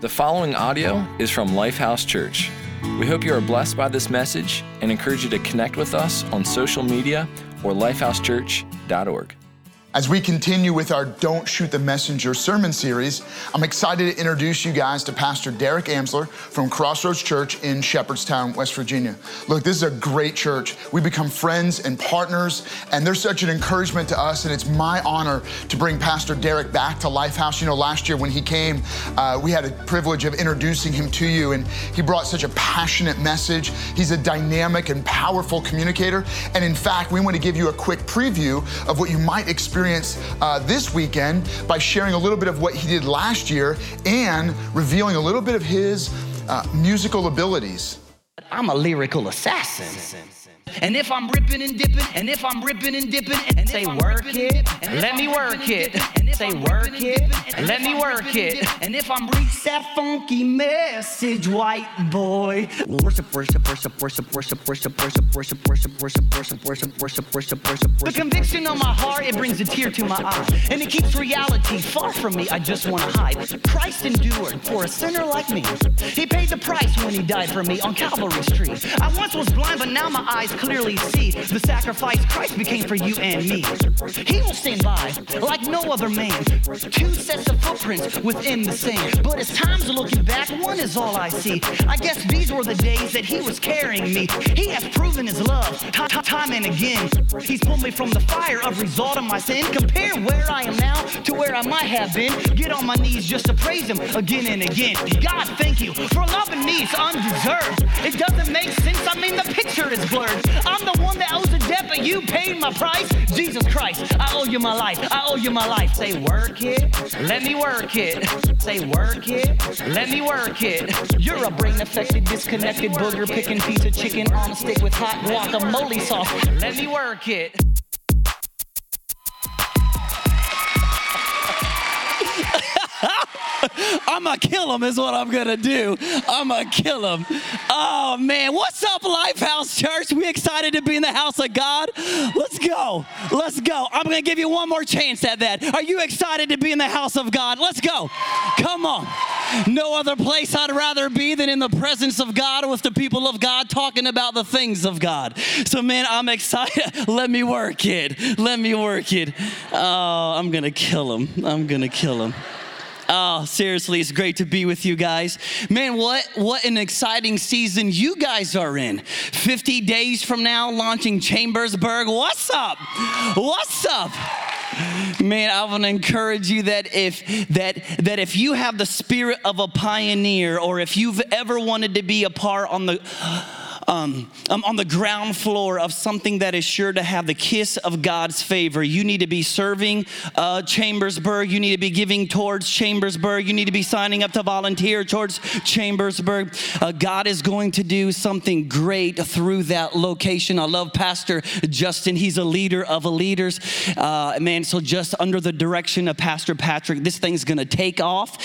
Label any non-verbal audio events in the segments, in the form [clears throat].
The following audio is from Lifehouse Church. We hope you are blessed by this message and encourage you to connect with us on social media or lifehousechurch.org. As we continue with our Don't Shoot the Messenger sermon series, I'm excited to introduce you guys to Pastor Derek Amsler from Crossroads Church in Shepherdstown, West Virginia. Look, this is a great church. We become friends and partners, and they're such an encouragement to us, and it's my honor to bring Pastor Derek back to Lifehouse. You know, last year when he came, uh, we had a privilege of introducing him to you, and he brought such a passionate message. He's a dynamic and powerful communicator, and in fact, we want to give you a quick preview of what you might experience experience uh, this weekend by sharing a little bit of what he did last year and revealing a little bit of his uh, musical abilities. I'm a lyrical assassin. And if I'm ripping and dipping, and if I'm ripping and dipping, and say work it, let me work it. And say work it, let me work it. And if I'm reach that funky message, white boy. Worship, worship, worship, worship, worship, worship, worship, worship, worship, worship, worship, worship, worship, worship, worship. The conviction on my heart, it brings a tear to my eye. And it keeps reality far from me. I just want to hide. Christ endured for a sinner like me. He paid the price when he died for me on Calvary Street. I once was blind, but now my eyes clearly see the sacrifice Christ became for you and me. He will stand by like no other man. Two sets of footprints within the sand. But as time's looking back, one is all I see. I guess these were the days that he was carrying me. He has proven his love time and again. He's pulled me from the fire of result of my sin. Compare where I am now to where I might have been. Get on my knees just to praise him again and again. God, thank you for loving me. It's undeserved. It doesn't make sense. I mean, the picture is blurred. I'm the one that owes the debt, but you paid my price. Jesus Christ, I owe you my life. I owe you my life. Say, work it, let me work it. Say, work it, let me work it. You're a brain affected, disconnected, booger picking piece of chicken on a stick with hot guacamole sauce. Let me work it. I'm gonna kill him, is what I'm gonna do. I'm gonna kill him. Oh man, what's up, Lifehouse Church? We excited to be in the house of God? Let's go. Let's go. I'm gonna give you one more chance at that. Are you excited to be in the house of God? Let's go. Come on. No other place I'd rather be than in the presence of God with the people of God talking about the things of God. So, man, I'm excited. [laughs] Let me work it. Let me work it. Oh, I'm gonna kill him. I'm gonna kill him. Oh, seriously, it's great to be with you guys. Man, what what an exciting season you guys are in. 50 days from now launching Chambersburg. What's up? What's up? Man, I want to encourage you that if that that if you have the spirit of a pioneer or if you've ever wanted to be a part on the um, um, on the ground floor of something that is sure to have the kiss of God's favor. You need to be serving uh, Chambersburg. You need to be giving towards Chambersburg. You need to be signing up to volunteer towards Chambersburg. Uh, God is going to do something great through that location. I love Pastor Justin. He's a leader of a leaders. Uh, man, so just under the direction of Pastor Patrick, this thing's going to take off.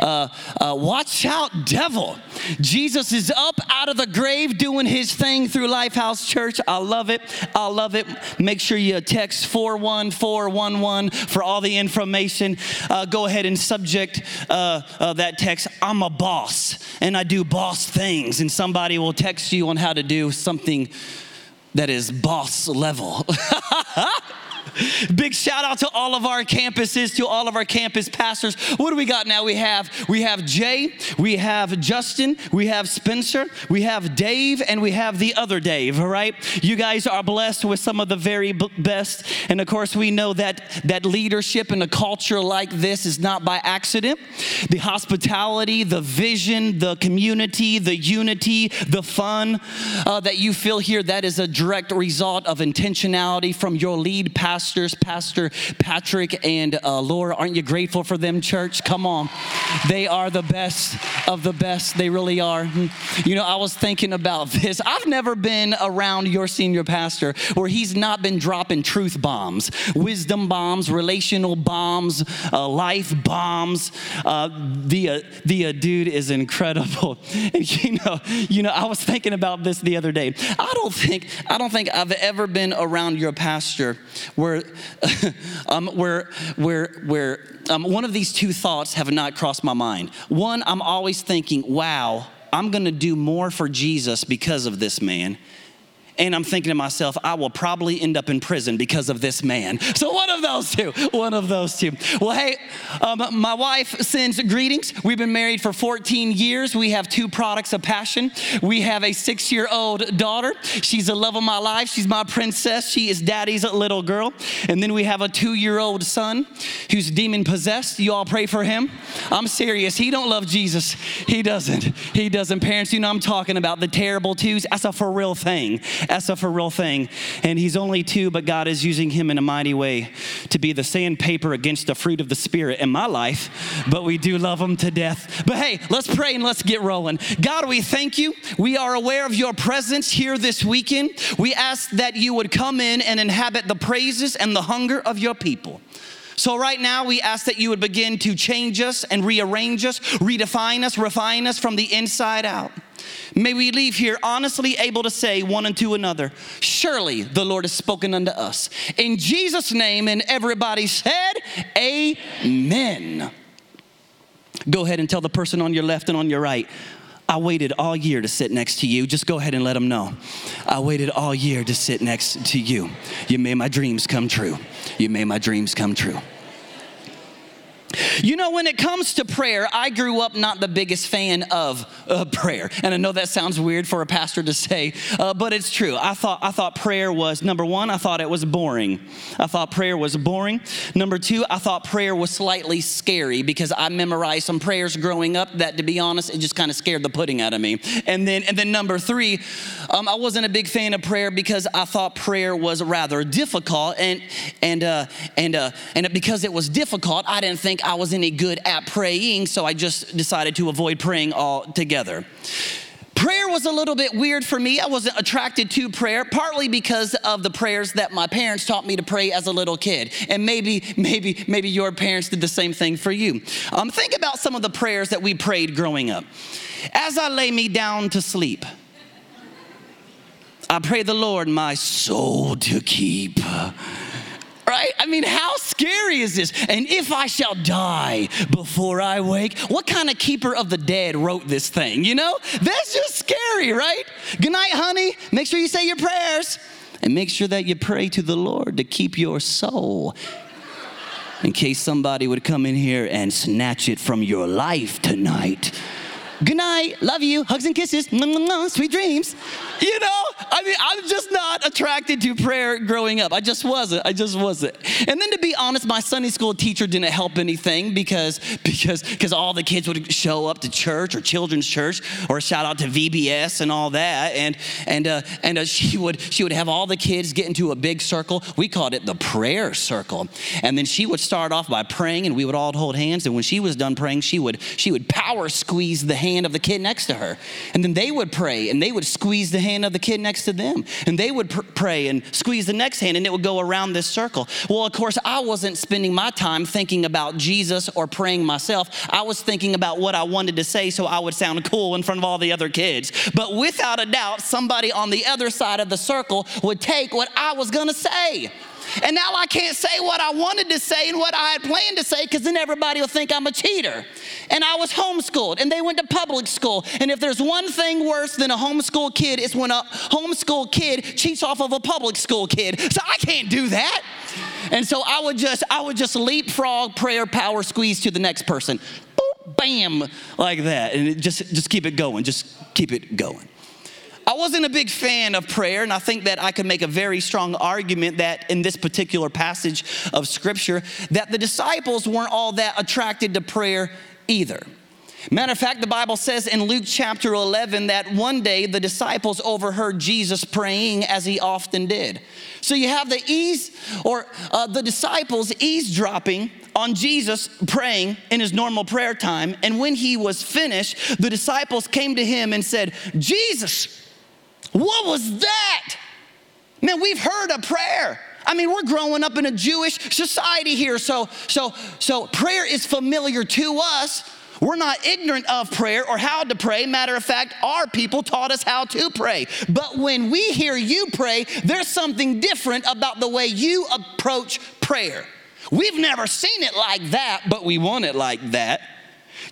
Uh, uh, watch out, devil. Jesus is up out of the grave doing doing his thing through Lifehouse Church. I love it. I love it. Make sure you text 41411 for all the information. Uh, go ahead and subject uh, uh, that text I'm a boss and I do boss things. And somebody will text you on how to do something that is boss level. [laughs] Big shout out to all of our campuses, to all of our campus pastors. What do we got now? We have we have Jay, we have Justin, we have Spencer, we have Dave, and we have the other Dave. All right, you guys are blessed with some of the very best, and of course we know that that leadership in a culture like this is not by accident. The hospitality, the vision, the community, the unity, the fun uh, that you feel here, that is a direct result of intentionality from your lead pastor pastors, Pastor Patrick and uh, Laura. Aren't you grateful for them, church? Come on. They are the best of the best. They really are. You know, I was thinking about [laughs] this. I've never been around your senior pastor where he's not been dropping truth bombs, wisdom bombs, relational bombs, uh, life bombs. Uh, the, uh, the uh, dude is incredible. [laughs] And you know, you know, I was thinking about this the other day. I don't think, I don't think I've ever been around your pastor where where, [laughs] um, where, where, where um, one of these two thoughts have not crossed my mind. One, I'm always thinking, wow, I'm gonna do more for Jesus because of this man and I'm thinking to myself, I will probably end up in prison because of this man. So one of those two, one of those two. Well, hey, um, my wife sends greetings. We've been married for 14 years. We have two products of passion. We have a six year old daughter. She's the love of my life. She's my princess. She is daddy's little girl. And then we have a two year old son who's demon possessed. You all pray for him. I'm serious. He don't love Jesus. He doesn't. He doesn't. Parents, you know I'm talking about the terrible twos. That's a for real thing. That's a for real thing. And he's only two, but God is using him in a mighty way to be the sandpaper against the fruit of the Spirit in my life. But we do love him to death. But hey, let's pray and let's get rolling. God, we thank you. We are aware of your presence here this weekend. We ask that you would come in and inhabit the praises and the hunger of your people. So, right now, we ask that you would begin to change us and rearrange us, redefine us, refine us from the inside out. May we leave here honestly able to say one unto another, Surely the Lord has spoken unto us. In Jesus' name, and everybody said, Amen. Go ahead and tell the person on your left and on your right, I waited all year to sit next to you. Just go ahead and let them know. I waited all year to sit next to you. You made my dreams come true. You made my dreams come true. You know, when it comes to prayer, I grew up not the biggest fan of uh, prayer, and I know that sounds weird for a pastor to say, uh, but it's true. I thought I thought prayer was number one. I thought it was boring. I thought prayer was boring. Number two, I thought prayer was slightly scary because I memorized some prayers growing up that, to be honest, it just kind of scared the pudding out of me. And then and then number three, um, I wasn't a big fan of prayer because I thought prayer was rather difficult, and and uh, and uh, and because it was difficult, I didn't think I was any good at praying, so I just decided to avoid praying altogether. Prayer was a little bit weird for me. I wasn't attracted to prayer, partly because of the prayers that my parents taught me to pray as a little kid. And maybe, maybe, maybe your parents did the same thing for you. Um, think about some of the prayers that we prayed growing up. As I lay me down to sleep, I pray the Lord my soul to keep right? I mean, how scary is this? And if I shall die before I wake, what kind of keeper of the dead wrote this thing? You know, that's just scary, right? Good night, honey. Make sure you say your prayers and make sure that you pray to the Lord to keep your soul in case somebody would come in here and snatch it from your life tonight. Good night. Love you. Hugs and kisses. Sweet dreams. You know, I mean, I'm just not attracted to prayer growing up. I just wasn't. I just wasn't. And then to be honest, my Sunday school teacher didn't help anything because because because all the kids would show up to church or children's church or shout out to VBS and all that. And and uh, and uh, she would she would have all the kids get into a big circle. We called it the prayer circle. And then she would start off by praying, and we would all hold hands. And when she was done praying, she would she would power squeeze the hand hand of the kid next to her. And then they would pray and they would squeeze the hand of the kid next to them. And they would pr- pray and squeeze the next hand and it would go around this circle. Well, of course, I wasn't spending my time thinking about Jesus or praying myself. I was thinking about what I wanted to say so I would sound cool in front of all the other kids. But without a doubt, somebody on the other side of the circle would take what I was gonna say. And now I can't say what I wanted to say and what I had planned to say because then everybody will think I'm a cheater. And I was homeschooled and they went to public school. And if there's one thing worse than a homeschool kid, it's when a homeschool kid cheats off of a public school kid. So I can't do that. And so I would just I would just leapfrog prayer power squeeze to the next person. Boop, bam, like that. And just just keep it going. Just keep it going. I wasn't a big fan of prayer, and I think that I could make a very strong argument that in this particular passage of scripture, that the disciples weren't all that attracted to prayer either. Matter of fact, the Bible says in Luke chapter 11 that one day the disciples overheard Jesus praying as he often did. So you have the ease or uh, the disciples eavesdropping on Jesus praying in his normal prayer time. And when he was finished, the disciples came to him and said, Jesus, what was that? Man, we've heard a prayer. I mean, we're growing up in a Jewish society here, so so so prayer is familiar to us. We're not ignorant of prayer or how to pray. Matter of fact, our people taught us how to pray. But when we hear you pray, there's something different about the way you approach prayer. We've never seen it like that, but we want it like that.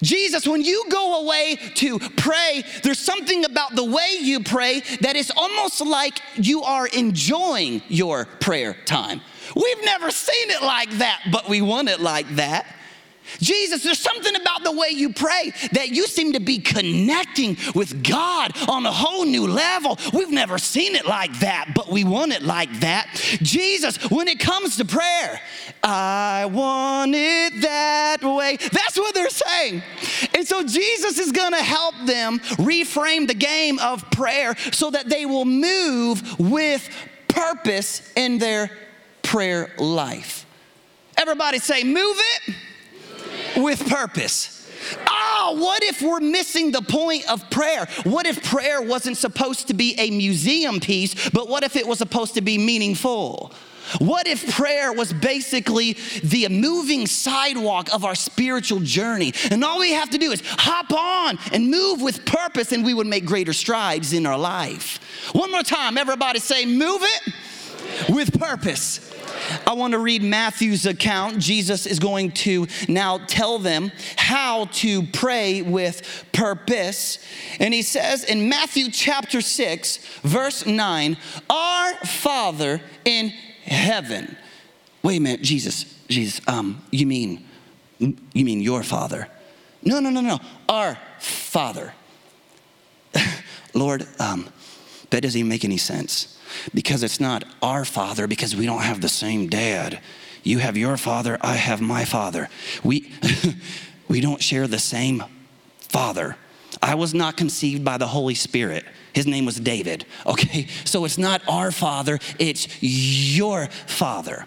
Jesus, when you go away to pray, there's something about the way you pray that is almost like you are enjoying your prayer time. We've never seen it like that, but we want it like that. Jesus, there's something about the way you pray that you seem to be connecting with God on a whole new level. We've never seen it like that, but we want it like that. Jesus, when it comes to prayer, I want it that way. That's what they're saying. And so Jesus is going to help them reframe the game of prayer so that they will move with purpose in their prayer life. Everybody say, move it with purpose. Oh, what if we're missing the point of prayer? What if prayer wasn't supposed to be a museum piece, but what if it was supposed to be meaningful? What if prayer was basically the moving sidewalk of our spiritual journey? And all we have to do is hop on and move with purpose, and we would make greater strides in our life. One more time, everybody say, move it with purpose. I want to read Matthew's account. Jesus is going to now tell them how to pray with purpose. And he says in Matthew chapter 6, verse 9, Our Father in heaven. Wait a minute, Jesus, Jesus, um, you mean, you mean your Father? No, no, no, no, our Father. [laughs] Lord, um, that doesn't even make any sense because it's not our father because we don't have the same dad. You have your father, I have my father. We, [laughs] we don't share the same father. I was not conceived by the Holy Spirit. His name was David. Okay, so it's not our father, it's your father.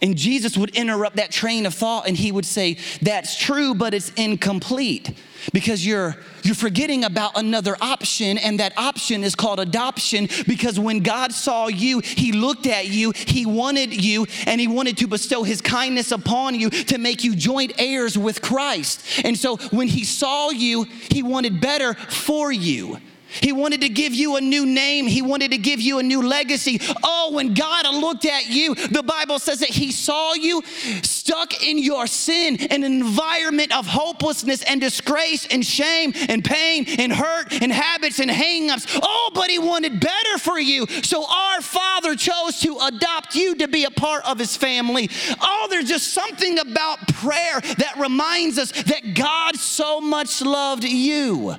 And Jesus would interrupt that train of thought and he would say, That's true, but it's incomplete because you're, you're forgetting about another option, and that option is called adoption. Because when God saw you, he looked at you, he wanted you, and he wanted to bestow his kindness upon you to make you joint heirs with Christ. And so when he saw you, he wanted better for you. He wanted to give you a new name. He wanted to give you a new legacy. Oh, when God looked at you, the Bible says that He saw you stuck in your sin, an environment of hopelessness and disgrace and shame and pain and hurt and habits and hangups. Oh, but He wanted better for you. So our Father chose to adopt you to be a part of His family. Oh, there's just something about prayer that reminds us that God so much loved you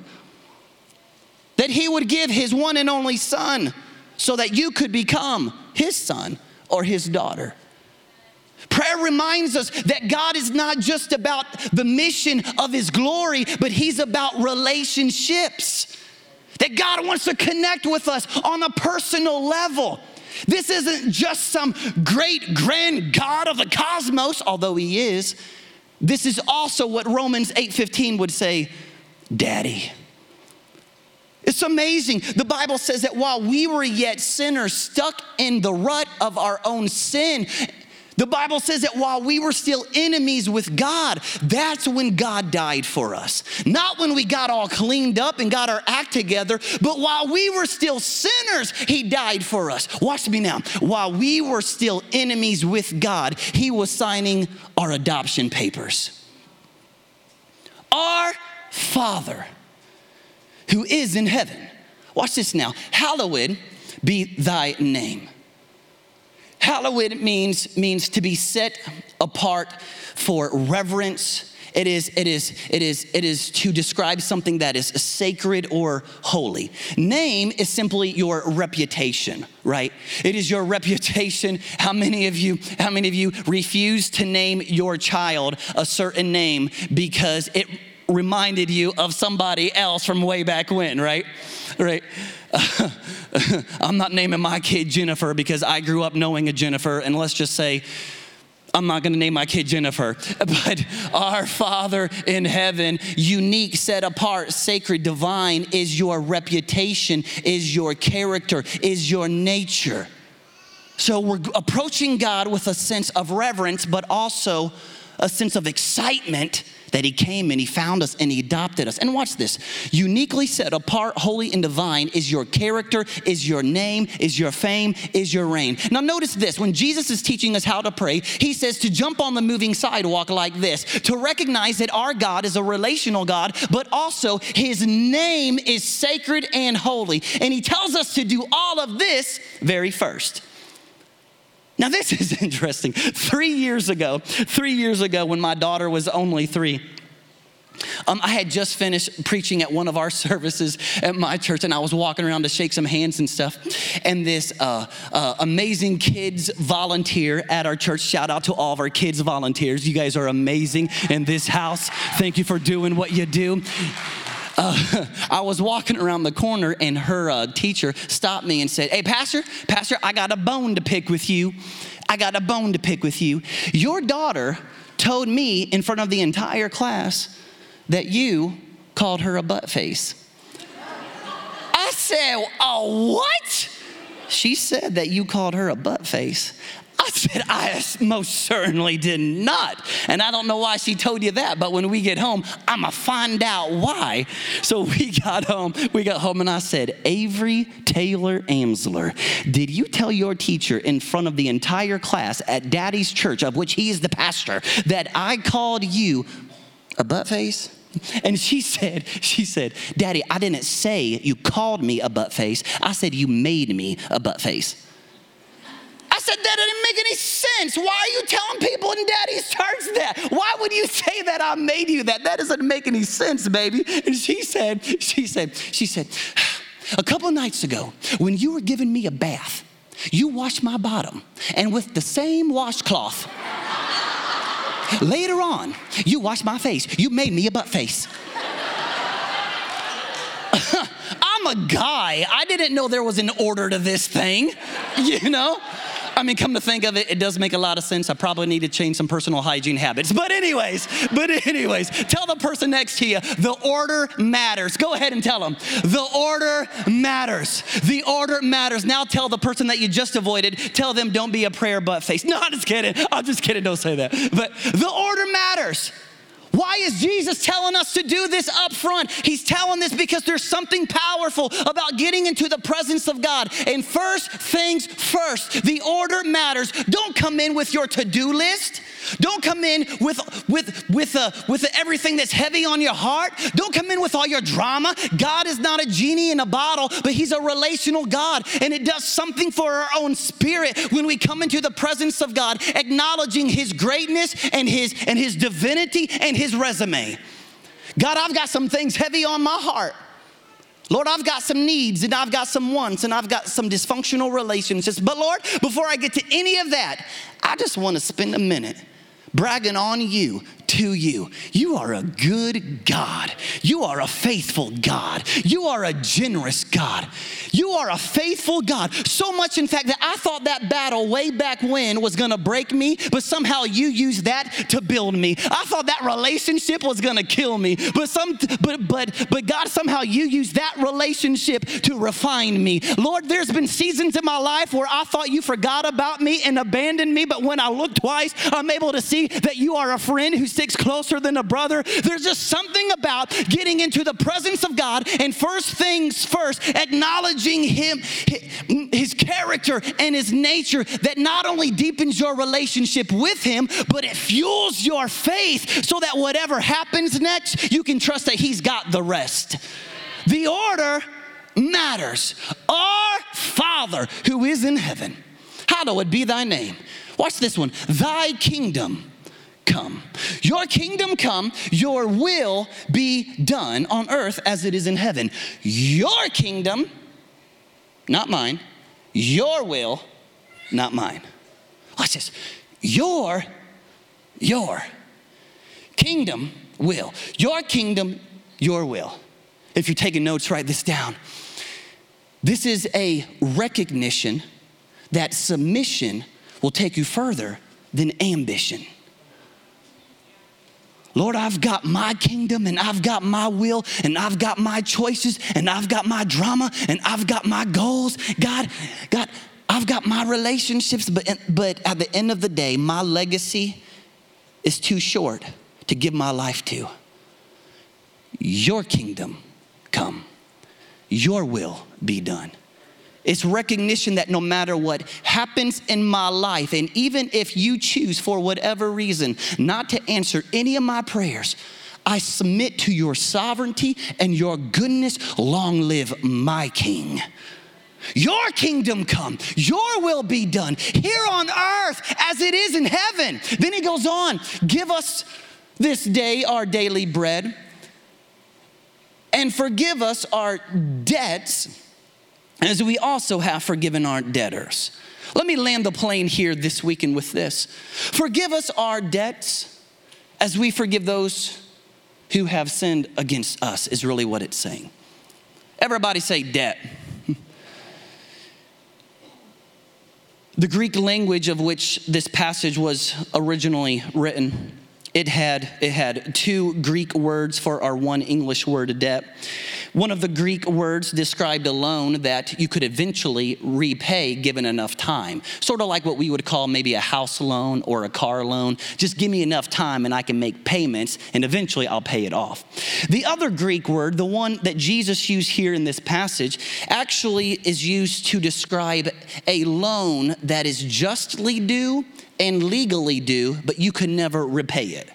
that he would give his one and only son so that you could become his son or his daughter. Prayer reminds us that God is not just about the mission of His glory, but He's about relationships. That God wants to connect with us on a personal level. This isn't just some great grand God of the cosmos, although He is. This is also what Romans 8:15 would say, Daddy. It's amazing. The Bible says that while we were yet sinners, stuck in the rut of our own sin, the Bible says that while we were still enemies with God, that's when God died for us. Not when we got all cleaned up and got our act together, but while we were still sinners, He died for us. Watch me now. While we were still enemies with God, He was signing our adoption papers. Our Father who is in heaven. Watch this now. Hallowed be thy name. Hallowed means, means to be set apart for reverence. It is, it is, it is, it is to describe something that is sacred or holy. Name is simply your reputation, right? It is your reputation. How many of you, how many of you refuse to name your child a certain name because it reminded you of somebody else from way back when, right? Right? [laughs] I'm not naming my kid Jennifer because I grew up knowing a Jennifer, and let's just say, I'm not gonna name my kid Jennifer, [laughs] but our Father in heaven, unique, set apart, sacred, divine, is your reputation, is your character, is your nature. So we're approaching God with a sense of reverence, but also a sense of excitement that he came and he found us and he adopted us. And watch this uniquely set apart, holy, and divine is your character, is your name, is your fame, is your reign. Now, notice this when Jesus is teaching us how to pray, he says to jump on the moving sidewalk like this, to recognize that our God is a relational God, but also his name is sacred and holy. And he tells us to do all of this very first. Now, this [laughs] is interesting. Three years ago, three years ago, when my daughter was only three, um, I had just finished preaching at one of our [laughs] services at my church, and I was walking around to shake some hands and stuff. And this uh, uh, amazing kids volunteer at our church, shout out to all of our kids volunteers. You guys are amazing in this house. Thank you for doing what you do. Uh, [laughs] I was walking around the corner and her uh, teacher stopped me and said, Hey, Pastor, Pastor, I got a bone to pick with you. I got a bone to pick with you. Your daughter told me in front of the entire class that you called her a butt face. I said, Oh, what? She said that you called her a butt face. I said, I most certainly did not. And I don't know why she told you that, but when we get home, I'm gonna find out why. So [laughs] we got home, we got home, and I said, Avery Taylor Amsler, did you tell your teacher in front of the entire class at Daddy's church, of which he is the pastor, that I called you a butt face? And she [laughs] said, she said, Daddy, I didn't say you called me a butt face. I said you made me a butt face. Said, that didn't make any sense. Why are you telling people in daddy's church that? Why would you say that I made you that? That doesn't make any sense, baby. And she said, she said, she said, a couple nights ago, when you were giving me a bath, you washed my bottom, and with the same washcloth, later on, you washed my face. You made me a butt face. [laughs] I'm a guy. I didn't know there was an order to this thing, [laughs] you know? I mean, come to think of it, it does make a lot of sense. I probably need to change some personal hygiene habits. But, anyways, but, anyways, tell the person next to you the order matters. Go ahead and tell them the order matters. The order matters. Now tell the person that you just avoided, tell them don't be a prayer butt face. [laughs] No, I'm just kidding. I'm just kidding. Don't say that. But the order matters. Why is Jesus telling us to do this up front? He's telling this because there's something powerful about getting into the presence of God. And first things first, the order matters. Don't come in with your to do list. Don't come in with with with uh, with everything that's heavy on your heart. Don't come in with all your drama. God is not a genie in a bottle, but He's a relational God, and it does something for our own spirit when we come into the presence of God, acknowledging His greatness and His and His divinity and His resume. God, I've got some things heavy on my heart. Lord, I've got some needs and I've got some wants and I've got some dysfunctional relationships. But Lord, before I get to any of that, I just want to spend a minute bragging on you to you. You are a good God. You are a faithful God. You are a generous God. You are a faithful God. So much, in fact, that I thought that battle way back when was gonna break me, but somehow you used that to build me. I thought that relationship was gonna kill me, but some but but but God somehow you used that relationship to refine me. Lord, there's been seasons in my life where I thought you forgot about me and abandoned me, but when I look twice, I'm able to see that you are a friend who sticks closer than a brother. There's just something about getting into the presence of God and first things first, acknowledging Him, His character and His nature that not only deepens your relationship with Him, but it fuels your faith so that whatever happens next, you can trust that He's got the rest. The order matters. Our Father who is in heaven, hallowed be thy name. Watch this one. Thy kingdom come. Your kingdom come, your will be done on earth as it is in heaven. Your kingdom, not mine, your will, not mine. Watch this. Your, your kingdom will. Your kingdom, your will. If you're taking notes, write this down. This is a recognition that submission will take you further than ambition. Lord, I've got my kingdom and I've got my will and I've got my choices and I've got my drama and I've got my goals. God, God, I've got my relationships, but, but at the end of the day, my legacy is too short to give my life to. Your kingdom come, your will be done. It's recognition that no matter what happens in my life, and even if you choose for whatever reason not to answer any of my prayers, I submit to your sovereignty and your goodness. Long live my King. Your kingdom come, your will be done here on earth as it is in heaven. Then he goes on, give us this day our daily bread and forgive us our debts as we also have forgiven our debtors. Let me land the plane here this weekend with this Forgive us our debts as we forgive those who have sinned against us, is really what it's saying. Everybody say debt. [laughs] the Greek language of which this passage was originally written it had, it had two Greek words for our one English word, debt. One of the Greek words described a loan that you could eventually repay given enough time. Sort of like what we would call maybe a house loan or a car loan. Just give me enough time and I can make payments and eventually I'll pay it off. The other Greek word, the one that Jesus used here in this passage, actually is used to describe a loan that is justly due and legally due, but you could never repay it.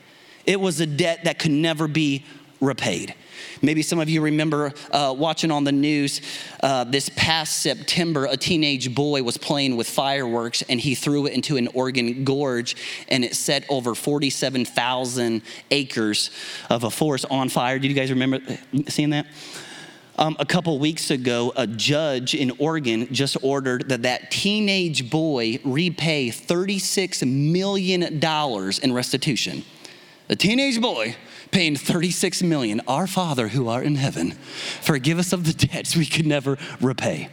It was a debt that could never be repaid. Maybe some of you remember uh, watching on the news uh, this past September, a teenage boy was playing with fireworks and he threw it into an Oregon gorge and it set over 47,000 acres of a forest on fire. Did you guys remember seeing that? Um, a couple weeks ago, a judge in Oregon just ordered that that teenage boy repay $36 million in restitution. A teenage boy paying 36 million, our Father who art in heaven, forgive us of the [laughs] debts we could never repay.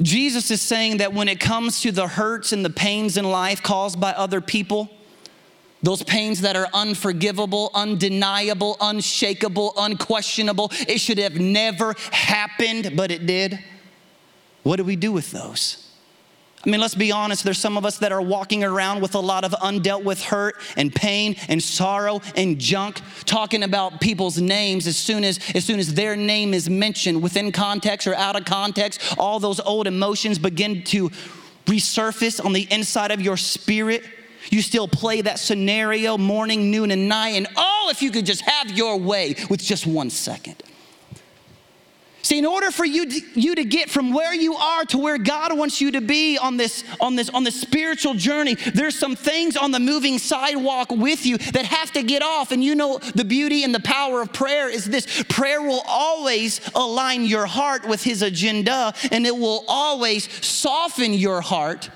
Jesus is saying that when it comes to the hurts and the pains in life caused by other people, those pains that are unforgivable, undeniable, unshakable, unquestionable. It should have never happened, but it did. What do we do with those? I mean, let's be honest, there's some of us that are walking around with a lot of undealt with hurt and pain and sorrow and junk, talking about people's names as soon as, as soon as their name is mentioned within context or out of context, all those old emotions begin to resurface on the inside of your spirit. You still play that scenario morning, noon, and night. And oh, if you could just have your way with just one second. See, in order for you to, you to get from where you are to where God wants you to be on this, on this, on this spiritual journey, there's some things on the moving sidewalk with you that have to get off. And you know the beauty and the power of prayer is this prayer will always align your heart with his agenda, and it will always soften your heart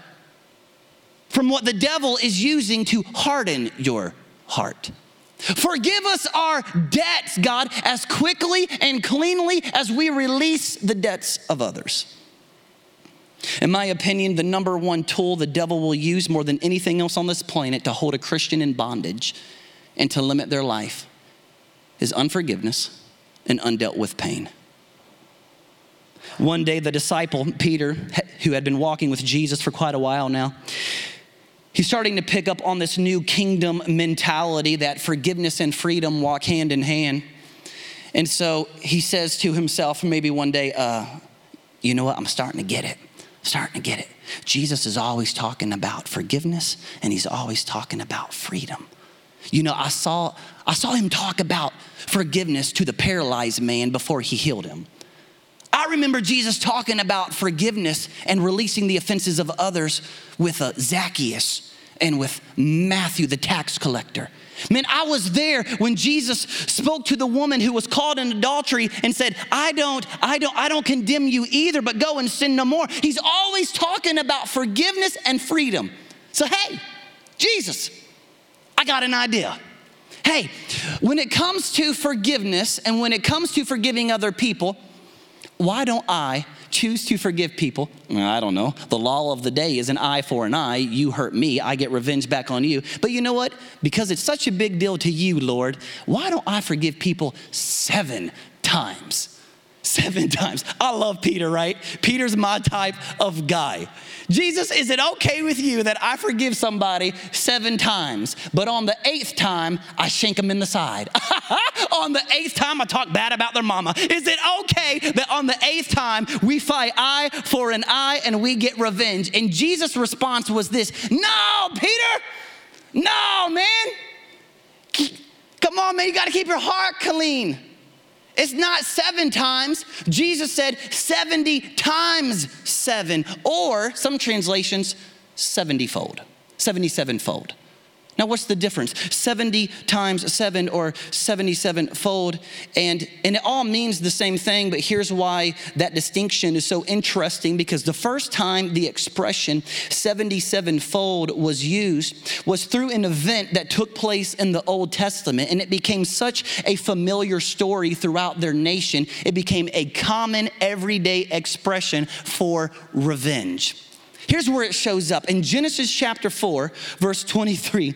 from what the devil is using to harden your heart. Forgive us our debts, God, as quickly and cleanly as we release the debts of others. In my opinion, the number one tool the devil will use more than anything else on this planet to hold a Christian in bondage and to limit their life is unforgiveness and undealt with pain. One day, the disciple, Peter, who had been walking with Jesus for quite a while now, He's starting to pick up on this new kingdom mentality that forgiveness and freedom walk hand in hand. And so he says to himself, maybe one day, uh, you know what? I'm starting to get it. starting to get it. Jesus is always talking about forgiveness and he's always talking about freedom. You know, I saw, I saw him talk about forgiveness to the paralyzed man before he healed him. I remember Jesus talking about forgiveness and releasing the offenses of others with uh, Zacchaeus and with Matthew, the tax collector. Man, I was there when Jesus spoke to the woman who was caught in adultery and said, I don't, I don't, I don't condemn you either, but go and sin no more. He's always talking about forgiveness and freedom. So, hey, Jesus, I got an idea. Hey, when it comes to forgiveness and when it comes to forgiving other people, why don't I choose to forgive people? I don't know. The law of the day is an eye for an eye. You hurt me, I get revenge back on you. But you know what? Because it's such a big deal to you, Lord, why don't I forgive people seven times? Seven [laughs] times. I love Peter, right? Peter's my type of guy. Jesus, is it okay with you that I forgive somebody seven times, but on the eighth time, I shank them in the side? [laughs] on the eighth time, I talk bad about their mama. Is it okay that on the eighth time, we fight eye for an eye and we get revenge? And Jesus' response was this No, Peter, no, man. Come on, man, you gotta keep your heart clean. It's not seven times. Jesus said 70 times seven, or some translations, 70 fold, 77 fold. Now, what's the difference? 70 times 7 or 77 fold. And, and it all means the same thing, but here's why that distinction is so interesting because the first time the expression 77 fold was used was through an event that took place in the Old Testament, and it became such a familiar story throughout their nation. It became a common everyday expression for revenge. Here's where it shows up in Genesis chapter 4, verse 23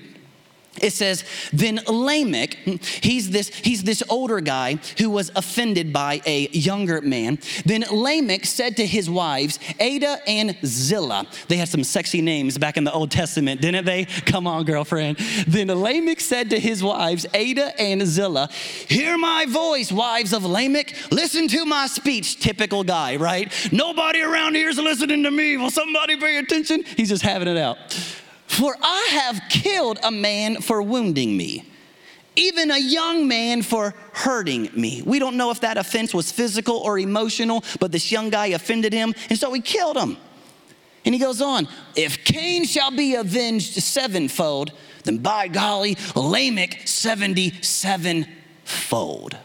it says then lamech he's this he's this older guy who was offended by a younger man. Then lamech said to his wives Adah and zillah they had some sexy names back in the old testament didn't they? Come on girlfriend. Then lamech said to his wives Adah and zillah hear my voice wives of lamech. Listen to my speech typical guy right? Nobody around here is listening to me. Will somebody pay attention? He's just having it out for I have killed a man for wounding me, even a young man for hurting me. We don't know if that offense was physical or emotional, but this young guy offended him, and so he killed him. And he goes on, if Cain shall be avenged sevenfold, then by golly, Lamech 77 fold.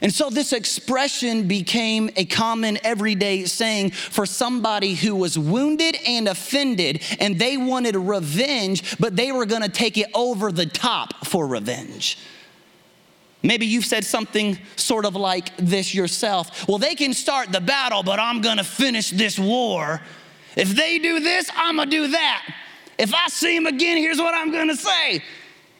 And so this expression became a common everyday saying for somebody who was wounded and offended, and they wanted revenge, but they were gonna take it over the top for revenge. Maybe you've said something sort of like this yourself. Well, they can start the battle, but I'm gonna finish this war. If they do this, I'm gonna do that. If I see them again, here's what I'm gonna say.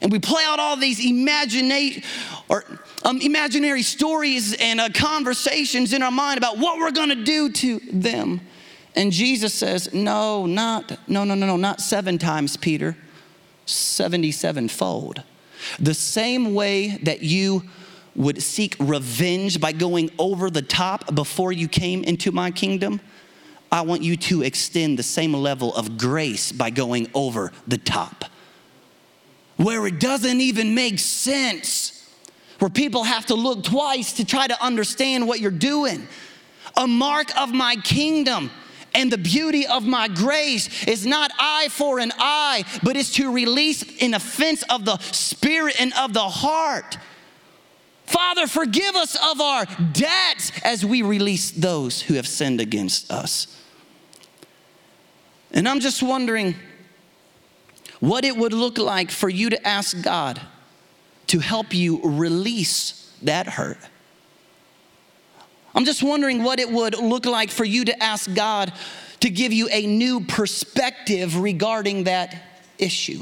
And we play out all these imagination or um, imaginary stories and uh, conversations in our mind about what we're going to do to them. And Jesus says, No, not, no, no, no, no, not seven times, Peter, 77 fold. The same way that you would seek revenge by going over the top before you came into my kingdom, I want you to extend the same level of grace by going over the top. Where it doesn't even make sense where people have to look twice to try to understand what you're doing. A mark of my kingdom and the beauty of my grace is not eye for an eye, but is to release an offense of the spirit and of the heart. Father, forgive us of our debts as we release those who have sinned against us. And I'm just wondering what it would look like for you to ask God to help you release that hurt. I'm just wondering what it would look like for you to ask God to give you a new perspective regarding that issue.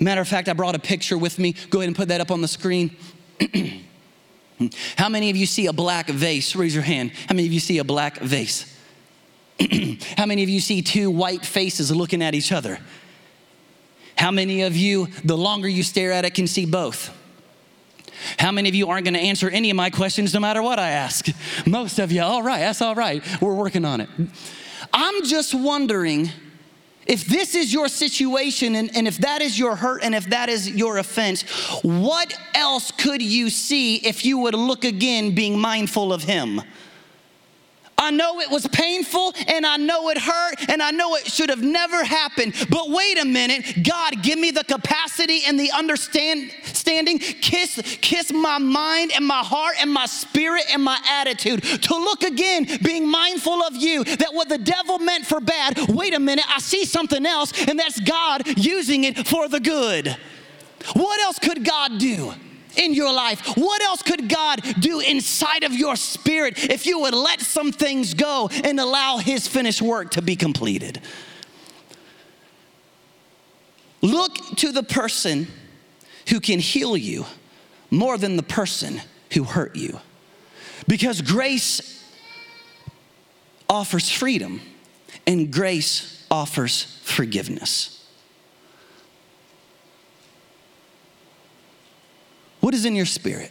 Matter of fact, I brought a picture with me. Go ahead and put that up on the screen. [clears throat] How many of you see a black vase? Raise your hand. How many of you see a black vase? [clears throat] How many of you see two white faces looking at each other? How many of you, the longer you stare at it, can see both? How many of you aren't going to answer any of my questions no matter what I ask? Most of you, all right, that's all right. We're working on it. I'm just wondering if this is your situation and, and, if that is your hurt and if that is your offense, what else could you see if you would look again being mindful of Him? I know it was painful and I know it hurt and I know it should have never happened. But wait a minute, God, give me the capacity and the understanding. Kiss, kiss my mind and my heart and my spirit and my attitude to look again, being mindful of you. That what the devil meant for bad, wait a minute, I see something else, and that's God using it for the good. What else could God do? In your life? What else could God do inside of your spirit if you would let some things go and allow His finished work to be completed? Look to the person who can heal you more than the person who hurt you. Because grace offers freedom and grace offers forgiveness. What is in your spirit?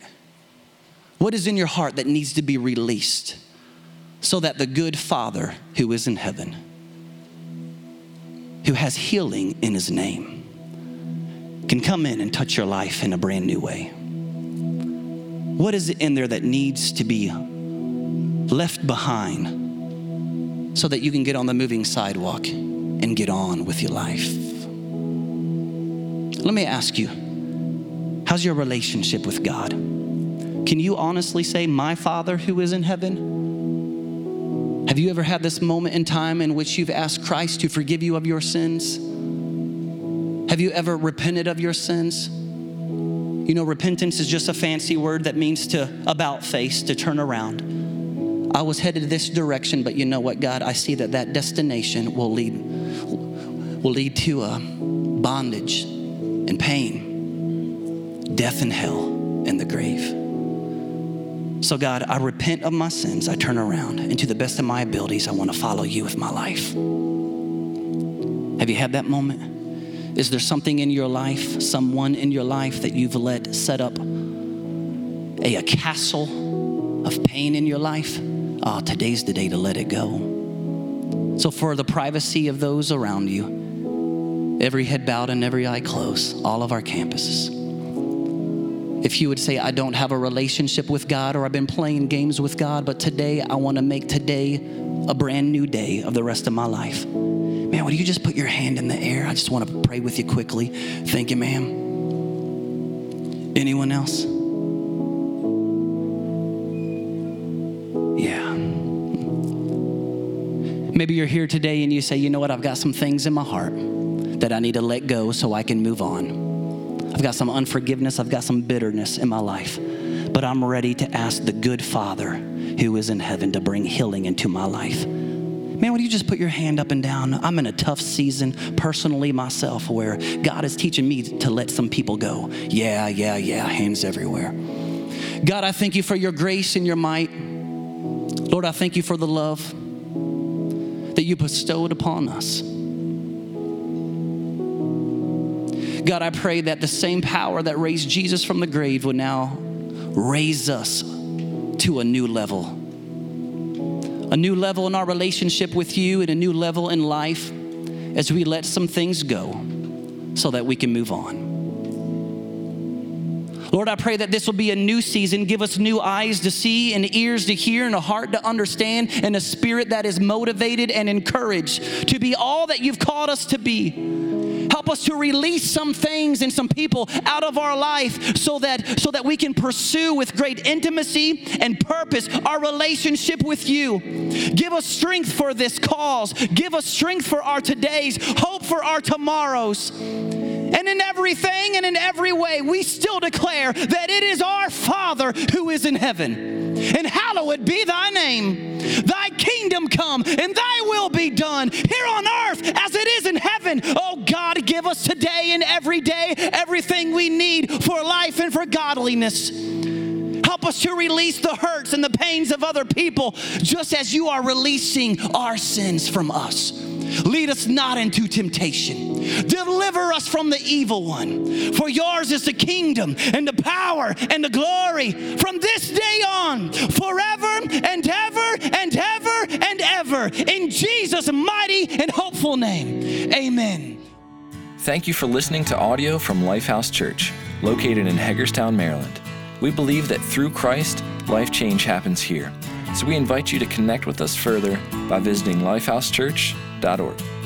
What is in your heart that needs to be released so that the good Father who is in heaven, who has healing in his name, can come in and touch your life in a brand new way? What is it in there that needs to be left behind so that you can get on the moving sidewalk and get on with your life? Let me ask you how's your relationship with God? Can you honestly say, My Father who is in heaven? Have you ever had this moment in time in which you've asked Christ to forgive you of your sins? Have you ever repented of your sins? You know, repentance is just a fancy word that means to about face, to turn around. I was headed this direction, but you know what, God? I see that that destination will lead will lead to a bondage and pain, death and hell, and the grave. So, God, I repent of my sins. I turn around, and to the best of my abilities, I want to follow you with my life. Have you had that moment? Is there something in your life, someone in your life that you've let set up a, a castle of pain in your life? Oh, today's the day to let it go. So, for the privacy of those around you, every head bowed and every eye closed, all of our campuses. If you would say, I don't have a relationship with God or I've been playing games with God, but today I want to make today a brand new day of the rest of my life. Man, would you just put your hand in the air? I just want to pray with you quickly. Thank you, ma'am. Anyone else? Yeah. Maybe you're here today and you say, you know what, I've got some things in my heart that I need to let go so I can move on. I've got some unforgiveness, I've got some bitterness in my life, but I'm ready to ask the good Father who is in heaven to bring healing into my life. Man, would you just put your hand up and down? I'm in a tough season personally myself where God is teaching me to let some people go. Yeah, yeah, yeah, hands everywhere. God, I thank you for your grace and your might. Lord, I thank you for the love that you bestowed upon us. God, I pray that the same power that raised Jesus from the grave would now raise us to a new level a new level in our relationship with you and a new level in life as we let some things go so that we can move on. Lord, I pray that this will be a new season. Give us new eyes to see and ears to hear and a heart to understand and a spirit that is motivated and encouraged to be all that you've called us to be. Help us to release some things and some people out of our life so that so that we can pursue with great intimacy and purpose our relationship with you. Give us strength for this cause. Give us strength for our todays, hope for our tomorrows. And in everything and in every way, we still declare that it is our Father who is in heaven. And hallowed be thy name. Kingdom come and thy will be done here on earth as it is in heaven. Oh God, give us today and every day everything we need for life and for godliness. Help us to release the hurts and the pains of other people just as you are releasing our sins from us. Lead us not into temptation. Deliver us from the evil one. For yours is the kingdom and the power and the glory from this day on, forever and ever and ever and ever. In Jesus' mighty and hopeful name. Amen. Thank you for listening to audio from Lifehouse Church, located in Hagerstown, Maryland. We believe that through Christ, life change happens here. So we invite you to connect with us further by visiting lifehousechurch.org.